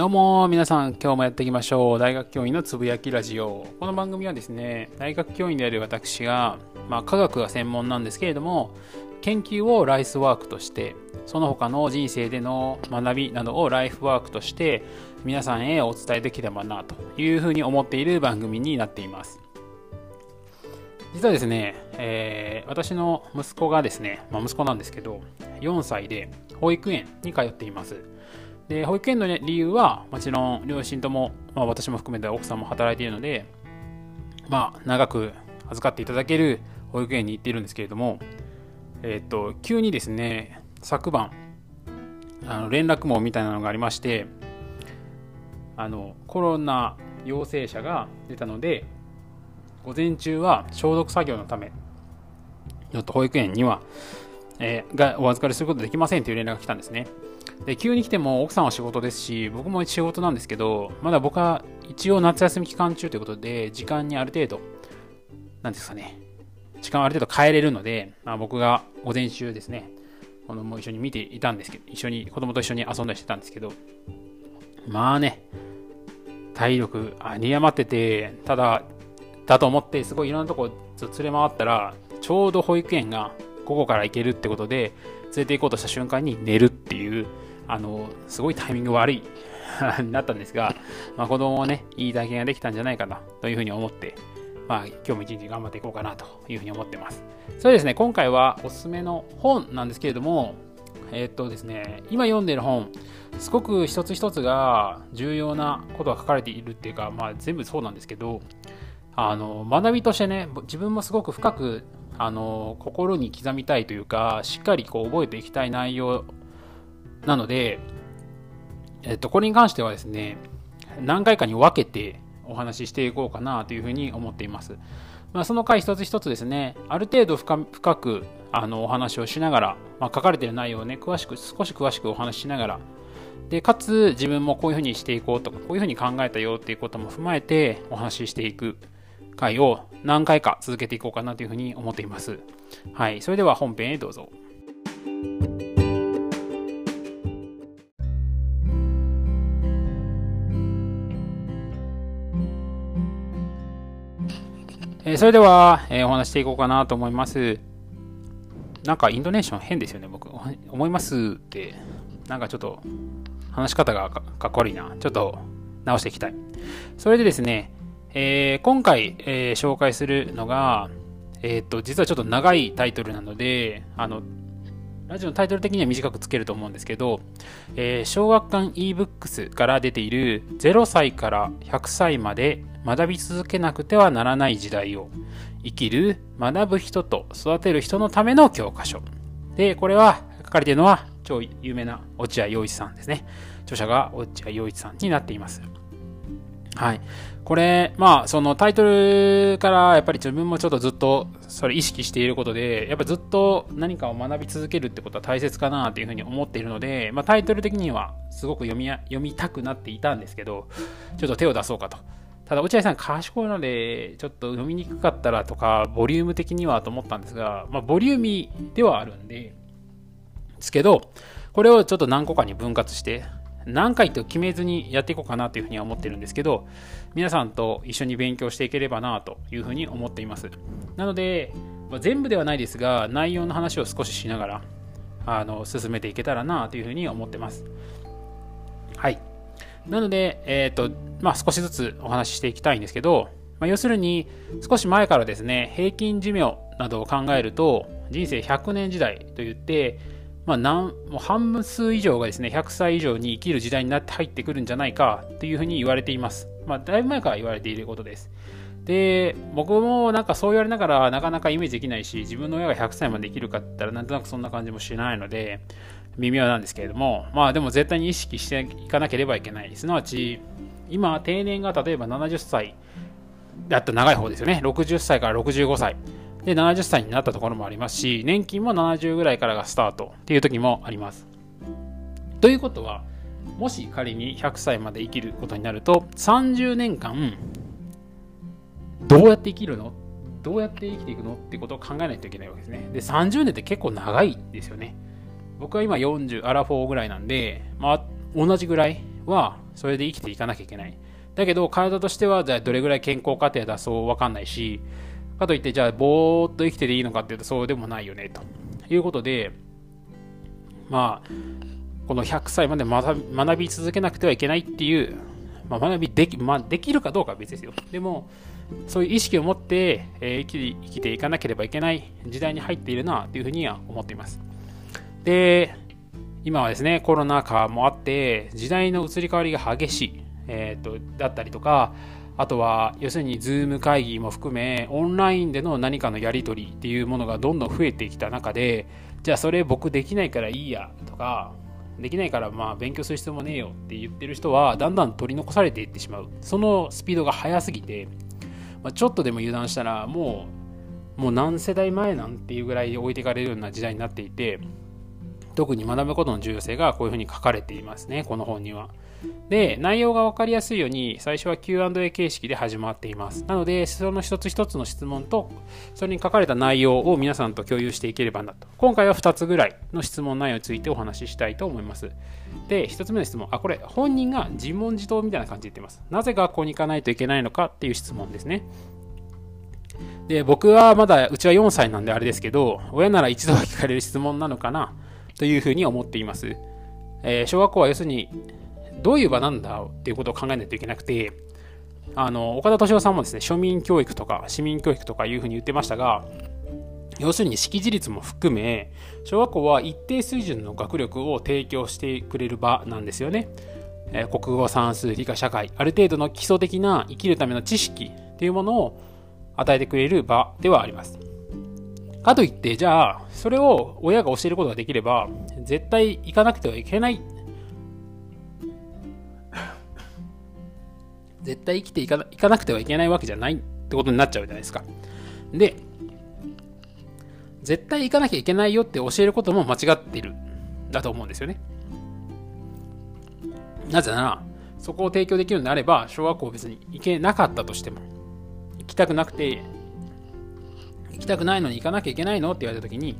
どうも皆さん今日もやっていきましょう。大学教員のつぶやきラジオ。この番組はですね大学教員である私が、まあ、科学が専門なんですけれども研究をライスワークとしてその他の人生での学びなどをライフワークとして皆さんへお伝えできればなというふうに思っている番組になっています。実はですね、えー、私の息子がですね、まあ、息子なんですけど4歳で保育園に通っています。で保育園の、ね、理由はもちろん両親とも、まあ、私も含めて奥さんも働いているのでまあ長く預かっていただける保育園に行っているんですけれどもえっ、と急にですね昨晩あの連絡網みたいなのがありましてあのコロナ陽性者が出たので午前中は消毒作業のためちょっと保育園には、えー、がお預かりすることできませんという連絡が来たんですね。で、急に来ても奥さんは仕事ですし、僕も仕事なんですけど、まだ僕は一応夏休み期間中ということで、時間にある程度、なんですかね、時間ある程度変えれるので、まあ、僕が午前中ですね、子供も一緒に見ていたんですけど、一緒に、子供と一緒に遊んだりしてたんですけど、まあね、体力、あ、に余ってて、ただ、だと思って、すごいいろんなとこ連れ回ったら、ちょうど保育園が午後から行けるってことで、連れて行こうとした瞬間に寝るっていう、あの、すごいタイミング悪い になったんですが、まあ、子供もね、いい体験ができたんじゃないかなというふうに思って、まあ、今日も一日頑張っていこうかなというふうに思ってます。それですね、今回はおすすめの本なんですけれども、えー、っとですね、今読んでる本、すごく一つ一つが重要なことが書かれているっていうか、まあ、全部そうなんですけど、あの学びとしてね、自分もすごく深くあの心に刻みたいというか、しっかりこう覚えていきたい内容なので、えっと、これに関してはですね、何回かに分けてお話ししていこうかなというふうに思っています。まあ、その回一つ一つですね、ある程度深くあのお話をしながら、まあ、書かれている内容をね、詳しく、少し詳しくお話ししながら、で、かつ自分もこういうふうにしていこうとか、こういうふうに考えたよっていうことも踏まえてお話ししていく回を何回か続けていこうかなというふうに思っています。はい、それでは本編へどうぞ。えー、それでは、えー、お話していこうかなと思います。なんかインドネーション変ですよね、僕。思いますって、なんかちょっと話し方がかっこ悪いな。ちょっと直していきたい。それでですね、えー、今回、えー、紹介するのが、えっ、と、実はちょっと長いタイトルなので、あの、ラジオのタイトル的には短くつけると思うんですけど、えー、小学館 ebooks から出ている0歳から100歳まで学び続けなくてはならない時代を生きる学ぶ人と育てる人のための教科書。で、これは書かれているのは超有名な落合陽一さんですね。著者が落合陽一さんになっています。はい。これ、まあ、そのタイトルからやっぱり自分もちょっとずっとそれ意識していることで、やっぱずっと何かを学び続けるってことは大切かなというふうに思っているので、まあ、タイトル的にはすごく読み読みたくなっていたんですけど、ちょっと手を出そうかと。ただ、落合さん賢いので、ちょっと読みにくかったらとか、ボリューム的にはと思ったんですが、まあ、ボリューミーではあるんで、ですけど、これをちょっと何個かに分割して、何回と決めずにやっていこうかなというふうには思ってるんですけど、皆さんと一緒に勉強していければなというふうに思っています。なので、まあ、全部ではないですが、内容の話を少ししながら、あの、進めていけたらなというふうに思ってます。はい。なので、え、ー、と、まあ、少しずつお話ししていきたいんですけど、まあ、要するに、少し前からですね、平均寿命などを考えると、人生100年時代といって、まあ、もう半数以上がですね、100歳以上に生きる時代になって入ってくるんじゃないかというふうに言われています。まあ、だいぶ前から言われていることです。で、僕もなんかそう言われながらなかなかイメージできないし、自分の親が100歳まで生きるかって言ったらなんとなくそんな感じもしないので、微妙なんですけれども、まあでも絶対に意識していかなければいけない。すなわち、今、定年が例えば70歳だった長い方ですよね。60歳から65歳。で、70歳になったところもありますし、年金も70ぐらいからがスタートっていう時もあります。ということは、もし仮に100歳まで生きることになると、30年間、どうやって生きるの？どうやって生きていくの？ってことを考えないといけないわけですね。で、30年って結構長いですよね。僕は今40、アラフォーぐらいなんで、まあ、同じぐらいはそれで生きていかなきゃいけない。だけど体としてはじゃあどれぐらい健康過程だそう分かんないし、かといってじゃあぼーっと生きてていいのかっていうとそうでもないよねということで、まあ、この100歳まで学び続けなくてはいけないっていう、まあ、学びでき、まあ、できるかどうかは別ですよ。でも、そういう意識を持って、えー、生き生きていかなければいけない時代に入っているなというふうには思っています。で、今はですね、コロナ禍もあって、時代の移り変わりが激しい、えーと、だったりとか、あとは、要するに、ズーム会議も含め、オンラインでの何かのやり取りっていうものがどんどん増えてきた中で、じゃあそれ僕できないからいいやとか、できないからまあ勉強する必要もねえよって言ってる人はだんだん取り残されていってしまう。そのスピードが速すぎて、まあ、ちょっとでも油断したらもうもう何世代前なんていうぐらい置いていかれるような時代になっていて特に学ぶことの重要性がこういうふうに書かれていますねこの本には。で、内容が分かりやすいように、最初は Q&A 形式で始まっています。なので、その一つ一つの質問と、それに書かれた内容を皆さんと共有していければなと。今回は2つぐらいの質問内容についてお話ししたいと思います。で、1つ目の質問、あ、これ、本人が自問自答みたいな感じで言ってます。なぜ学校に行かないといけないのかっていう質問ですね。で、僕はまだ、うちは4歳なんであれですけど、親なら一度は聞かれる質問なのかなというふうに思っています。えー、小学校は要するにどういう場なんだっていうことを考えないといけなくて、あの、岡田敏夫さんもですね、庶民教育とか市民教育とかいうふうに言ってましたが、要するに識字率も含め、小学校は一定水準の学力を提供してくれる場なんですよね。えー、国語、算数、理科、社会、ある程度の基礎的な生きるための知識っていうものを与えてくれる場ではあります。かといって、じゃあ、それを親が教えることができれば、絶対行かなくてはいけない絶対生きていかいかなくてはいけないわけじゃないってことになっちゃうじゃないですか。で、絶対行かなきゃいけないよって教えることも間違ってるだと思うんですよね。なぜなら、そこを提供できるのであれば、小学校別に行けなかったとしても、行きたくなくて、行きたくないのに行かなきゃいけないの？って言われた時に、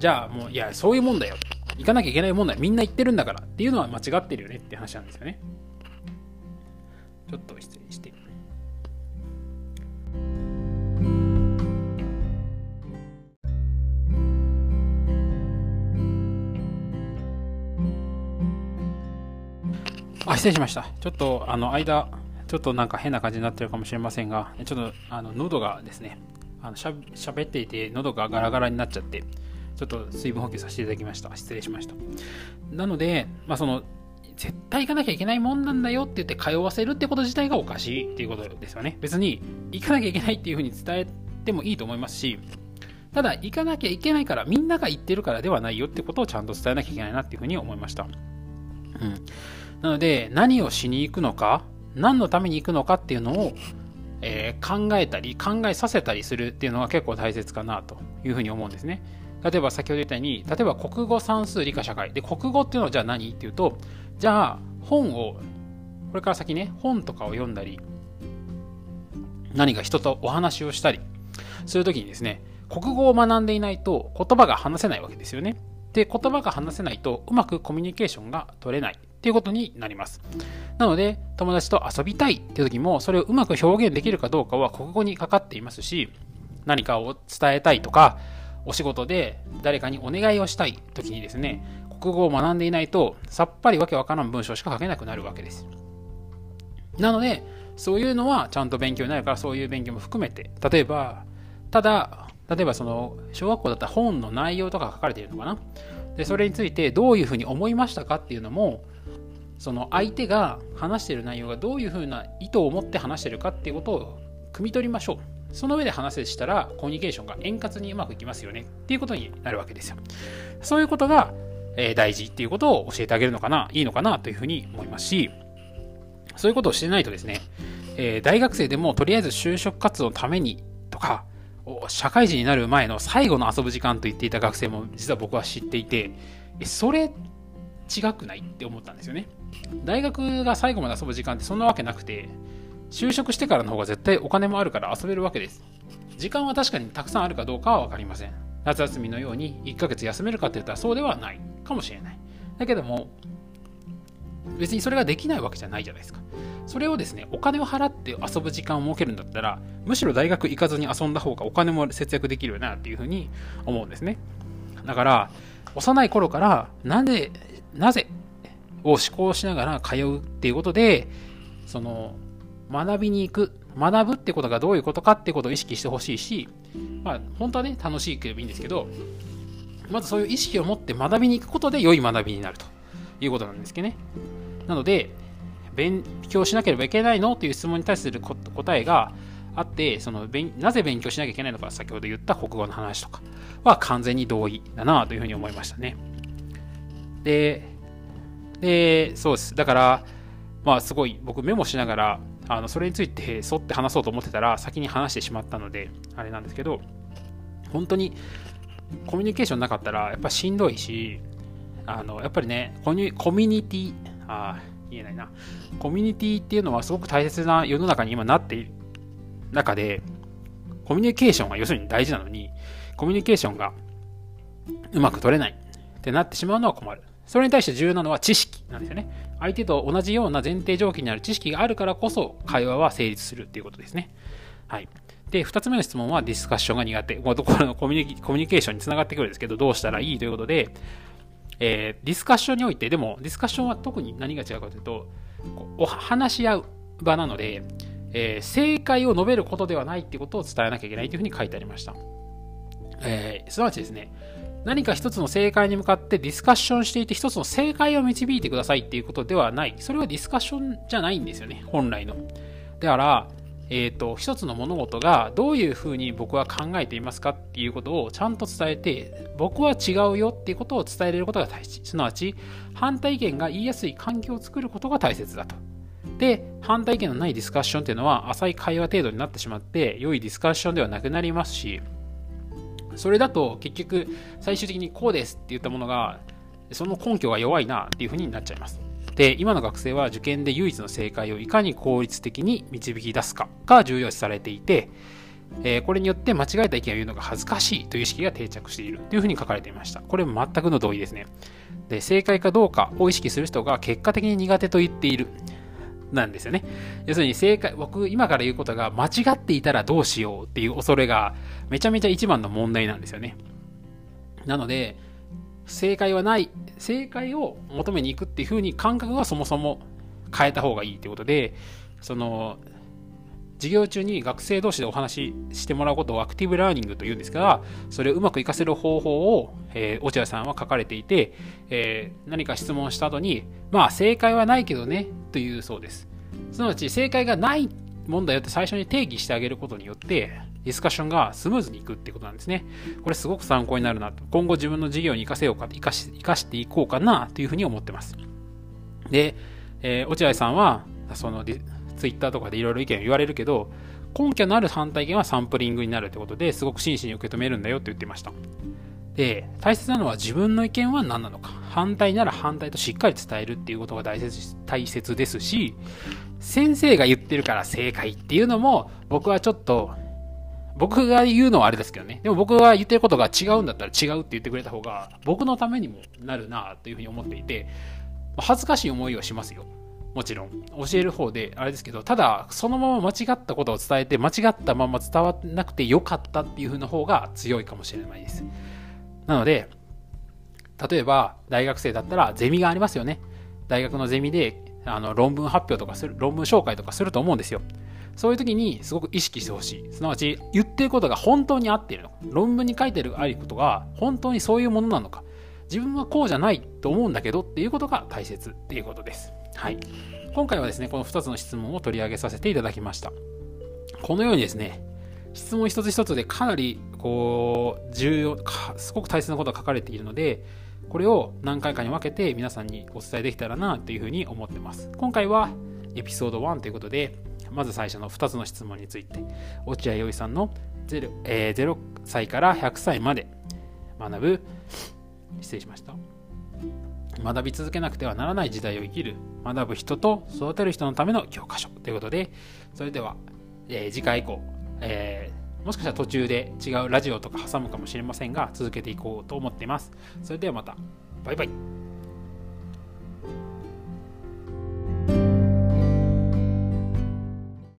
じゃあもう、いや、そういうもんだよ。行かなきゃいけないもんだよ。みんな行ってるんだからっていうのは間違ってるよねって話なんですよね。ちょっと失礼して。あ、失礼しました。ちょっと、あの、間、ちょっとなんか変な感じになってるかもしれませんが、ちょっと、あの、喉がですね、あのしゃ喋っていて、喉がガラガラになっちゃって、ちょっと水分補給させていただきました。失礼しました。なので、まあ、その、絶対行かなきゃいけないもんなんだよって言って通わせるってこと自体がおかしいっていうことですよね。別に行かなきゃいけないっていうふうに伝えてもいいと思いますし、ただ行かなきゃいけないからみんなが行ってるからではないよってことをちゃんと伝えなきゃいけないなっていうふうに思いました。うん。なので何をしに行くのか、何のために行くのかっていうのを、えー、考えたり考えさせたりするっていうのが結構大切かなというふうに思うんですね。例えば先ほど言ったように、例えば国語、算数、理科、社会。で、国語っていうのはじゃあ何っていうと、じゃあ本をこれから先ね本とかを読んだり何か人とお話をしたりするときにですね国語を学んでいないと言葉が話せないわけですよねで言葉が話せないとうまくコミュニケーションが取れないっていうことになりますなので友達と遊びたいっていう時もそれをうまく表現できるかどうかは国語にかかっていますし何かを伝えたいとかお仕事で誰かにお願いをしたい時にですね国語を学んでいないと、さっぱりわけわからん文章しか書けなくなるわけです。なので、そういうのはちゃんと勉強になるから、そういう勉強も含めて、例えば、ただ、例えばその、小学校だったら本の内容とか書かれているのかなで、それについてどういうふうに思いましたかっていうのも、その相手が話している内容がどういうふうな意図を持って話しているかっていうことを汲み取りましょう。その上で話せしたらコミュニケーションが円滑にうまくいきますよねっていうことになるわけですよ。そういうことがえ大事っていうことを教えてあげるのかな、いいのかなというふうに思いますし、そういうことをしてないとですね、え大学生でもとりあえず就職活動のためにとか、社会人になる前の最後の遊ぶ時間と言っていた学生も実は僕は知っていて、それ違くないって思ったんですよね。大学が最後まで遊ぶ時間ってそんなわけなくて、就職してからの方が絶対お金もあるから遊べるわけです。時間は確かにたくさんあるかどうかは分かりません。夏休みのように1ヶ月休めるかって言ったらそうではない。かもしれない。だけども、別にそれができないわけじゃないじゃないですか。それをですね、お金を払って遊ぶ時間を設けるんだったら、むしろ大学行かずに遊んだ方がお金も節約できるよなっていうふうに思うんですね。だから、幼い頃から、なんで、なぜを思考しながら通うっていうことで、その、学びに行く、学ぶってことがどういうことかってことを意識してほしいし、まあ、本当はね、楽しいければいいんですけど、まずそういう意識を持って学びに行くことで良い学びになるということなんですけどね。なので、勉強しなければいけないの？という質問に対する答えがあって、そのなぜ勉強しなきゃいけないのか、先ほど言った国語の話とかは完全に同意だなというふうに思いましたね。で、で、そうです。だから、まあすごい僕メモしながら、あのそれについて沿って話そうと思ってたら先に話してしまったので、あれなんですけど、本当にコミュニケーションなかったらやっぱしんどいし、あのやっぱりね、コミュニティ、あ言えないな、コミュニティっていうのはすごく大切な世の中に今なっている中で、コミュニケーションが要するに大事なのに、コミュニケーションがうまく取れないってなってしまうのは困る。それに対して重要なのは知識なんですよね。相手と同じような前提条件にある知識があるからこそ会話は成立するっていうことですね。はい。で、2つ目の質問はディスカッションが苦手。これのコミュニコミュニケーションにつながってくるんですけど、どうしたらいいということで、えー、ディスカッションにおいて、でもディスカッションは特に何が違うかというと、お話し合う場なので、えー、正解を述べることではないっていうことを伝えなきゃいけないというふうに書いてありました。えー、すなわちですね、何か一つの正解に向かってディスカッションしていて一つの正解を導いてくださいっていうことではない。それはディスカッションじゃないんですよね、本来の。だから、えっ、ー、と、一つの物事がどういうふうに僕は考えていますかっていうことをちゃんと伝えて、僕は違うよっていうことを伝えれることが大事。すなわち、反対意見が言いやすい環境を作ることが大切だと。で、反対意見のないディスカッションっていうのは浅い会話程度になってしまって、良いディスカッションではなくなりますし、それだと結局最終的にこうですって言ったものがその根拠が弱いなっていうふうになっちゃいます。で、今の学生は受験で唯一の正解をいかに効率的に導き出すかが重要視されていて、えー、これによって間違えた意見を言うのが恥ずかしいという意識が定着しているというふうに書かれていました。これ全くの同意ですね。で、正解かどうかを意識する人が結果的に苦手と言っている。なんですよね。要するに正解、僕今から言うことが間違っていたらどうしようっていう恐れがめちゃめちゃ一番の問題なんですよね。なので、正解はない、正解を求めに行くっていう風に感覚はそもそも変えた方がいいってことで、その、授業中に学生同士でお話ししてもらうことをアクティブラーニングというんですが、それをうまく活かせる方法を、えー、落合さんは書かれていて、えー、何か質問した後に、まあ正解はないけどね、というそうです。すなわち正解がない問題を最初に定義してあげることによって、ディスカッションがスムーズにいくってことなんですね。これすごく参考になるなと。今後自分の事業に活かせようか、活かし、活かしていこうかなというふうに思ってます。で、えー、落合さんは、そのツイッターとかでいろいろ意見を言われるけど、根拠のある反対意見はサンプリングになるってことですごく真摯に受け止めるんだよって言ってました。で、大切なのは自分の意見は何なのか。反対なら反対としっかり伝えるっていうことが大切大切ですし、先生が言ってるから正解っていうのも僕はちょっと僕が言うのはあれですけどね。でも僕が言ってることが違うんだったら違うって言ってくれた方が僕のためにもなるなというふうに思っていて、恥ずかしい思いをしますよ。もちろん。教える方で、あれですけど、ただ、そのまま間違ったことを伝えて、間違ったまま伝わらなくてよかったっていう風な方が強いかもしれないです。なので、例えば、大学生だったら、ゼミがありますよね。大学のゼミで、あの論文発表とかする、論文紹介とかすると思うんですよ。そういう時にすごく意識してほしい。すなわち、言ってることが本当に合っているのか。論文に書いてるあることが本当にそういうものなのか。自分はこうじゃないと思うんだけどっていうことが大切っていうことです。はい。今回はですね、この2つの質問を取り上げさせていただきました。このようにですね、質問一つ一つでかなりこう重要すごく大切なことが書かれているのでこれを何回かに分けて皆さんにお伝えできたらなというふうに思ってます今回はエピソード1ということでまず最初の2つの質問について落合陽一さんの 0,、えー、0歳から100歳まで学ぶ失礼しました学び続けなくてはならない時代を生きる学ぶ人と育てる人のための教科書ということでそれでは、えー、次回以降えー、もしかしたら途中で違うラジオとか挟むかもしれませんが続けていこうと思っています。それではまた。バイバイ。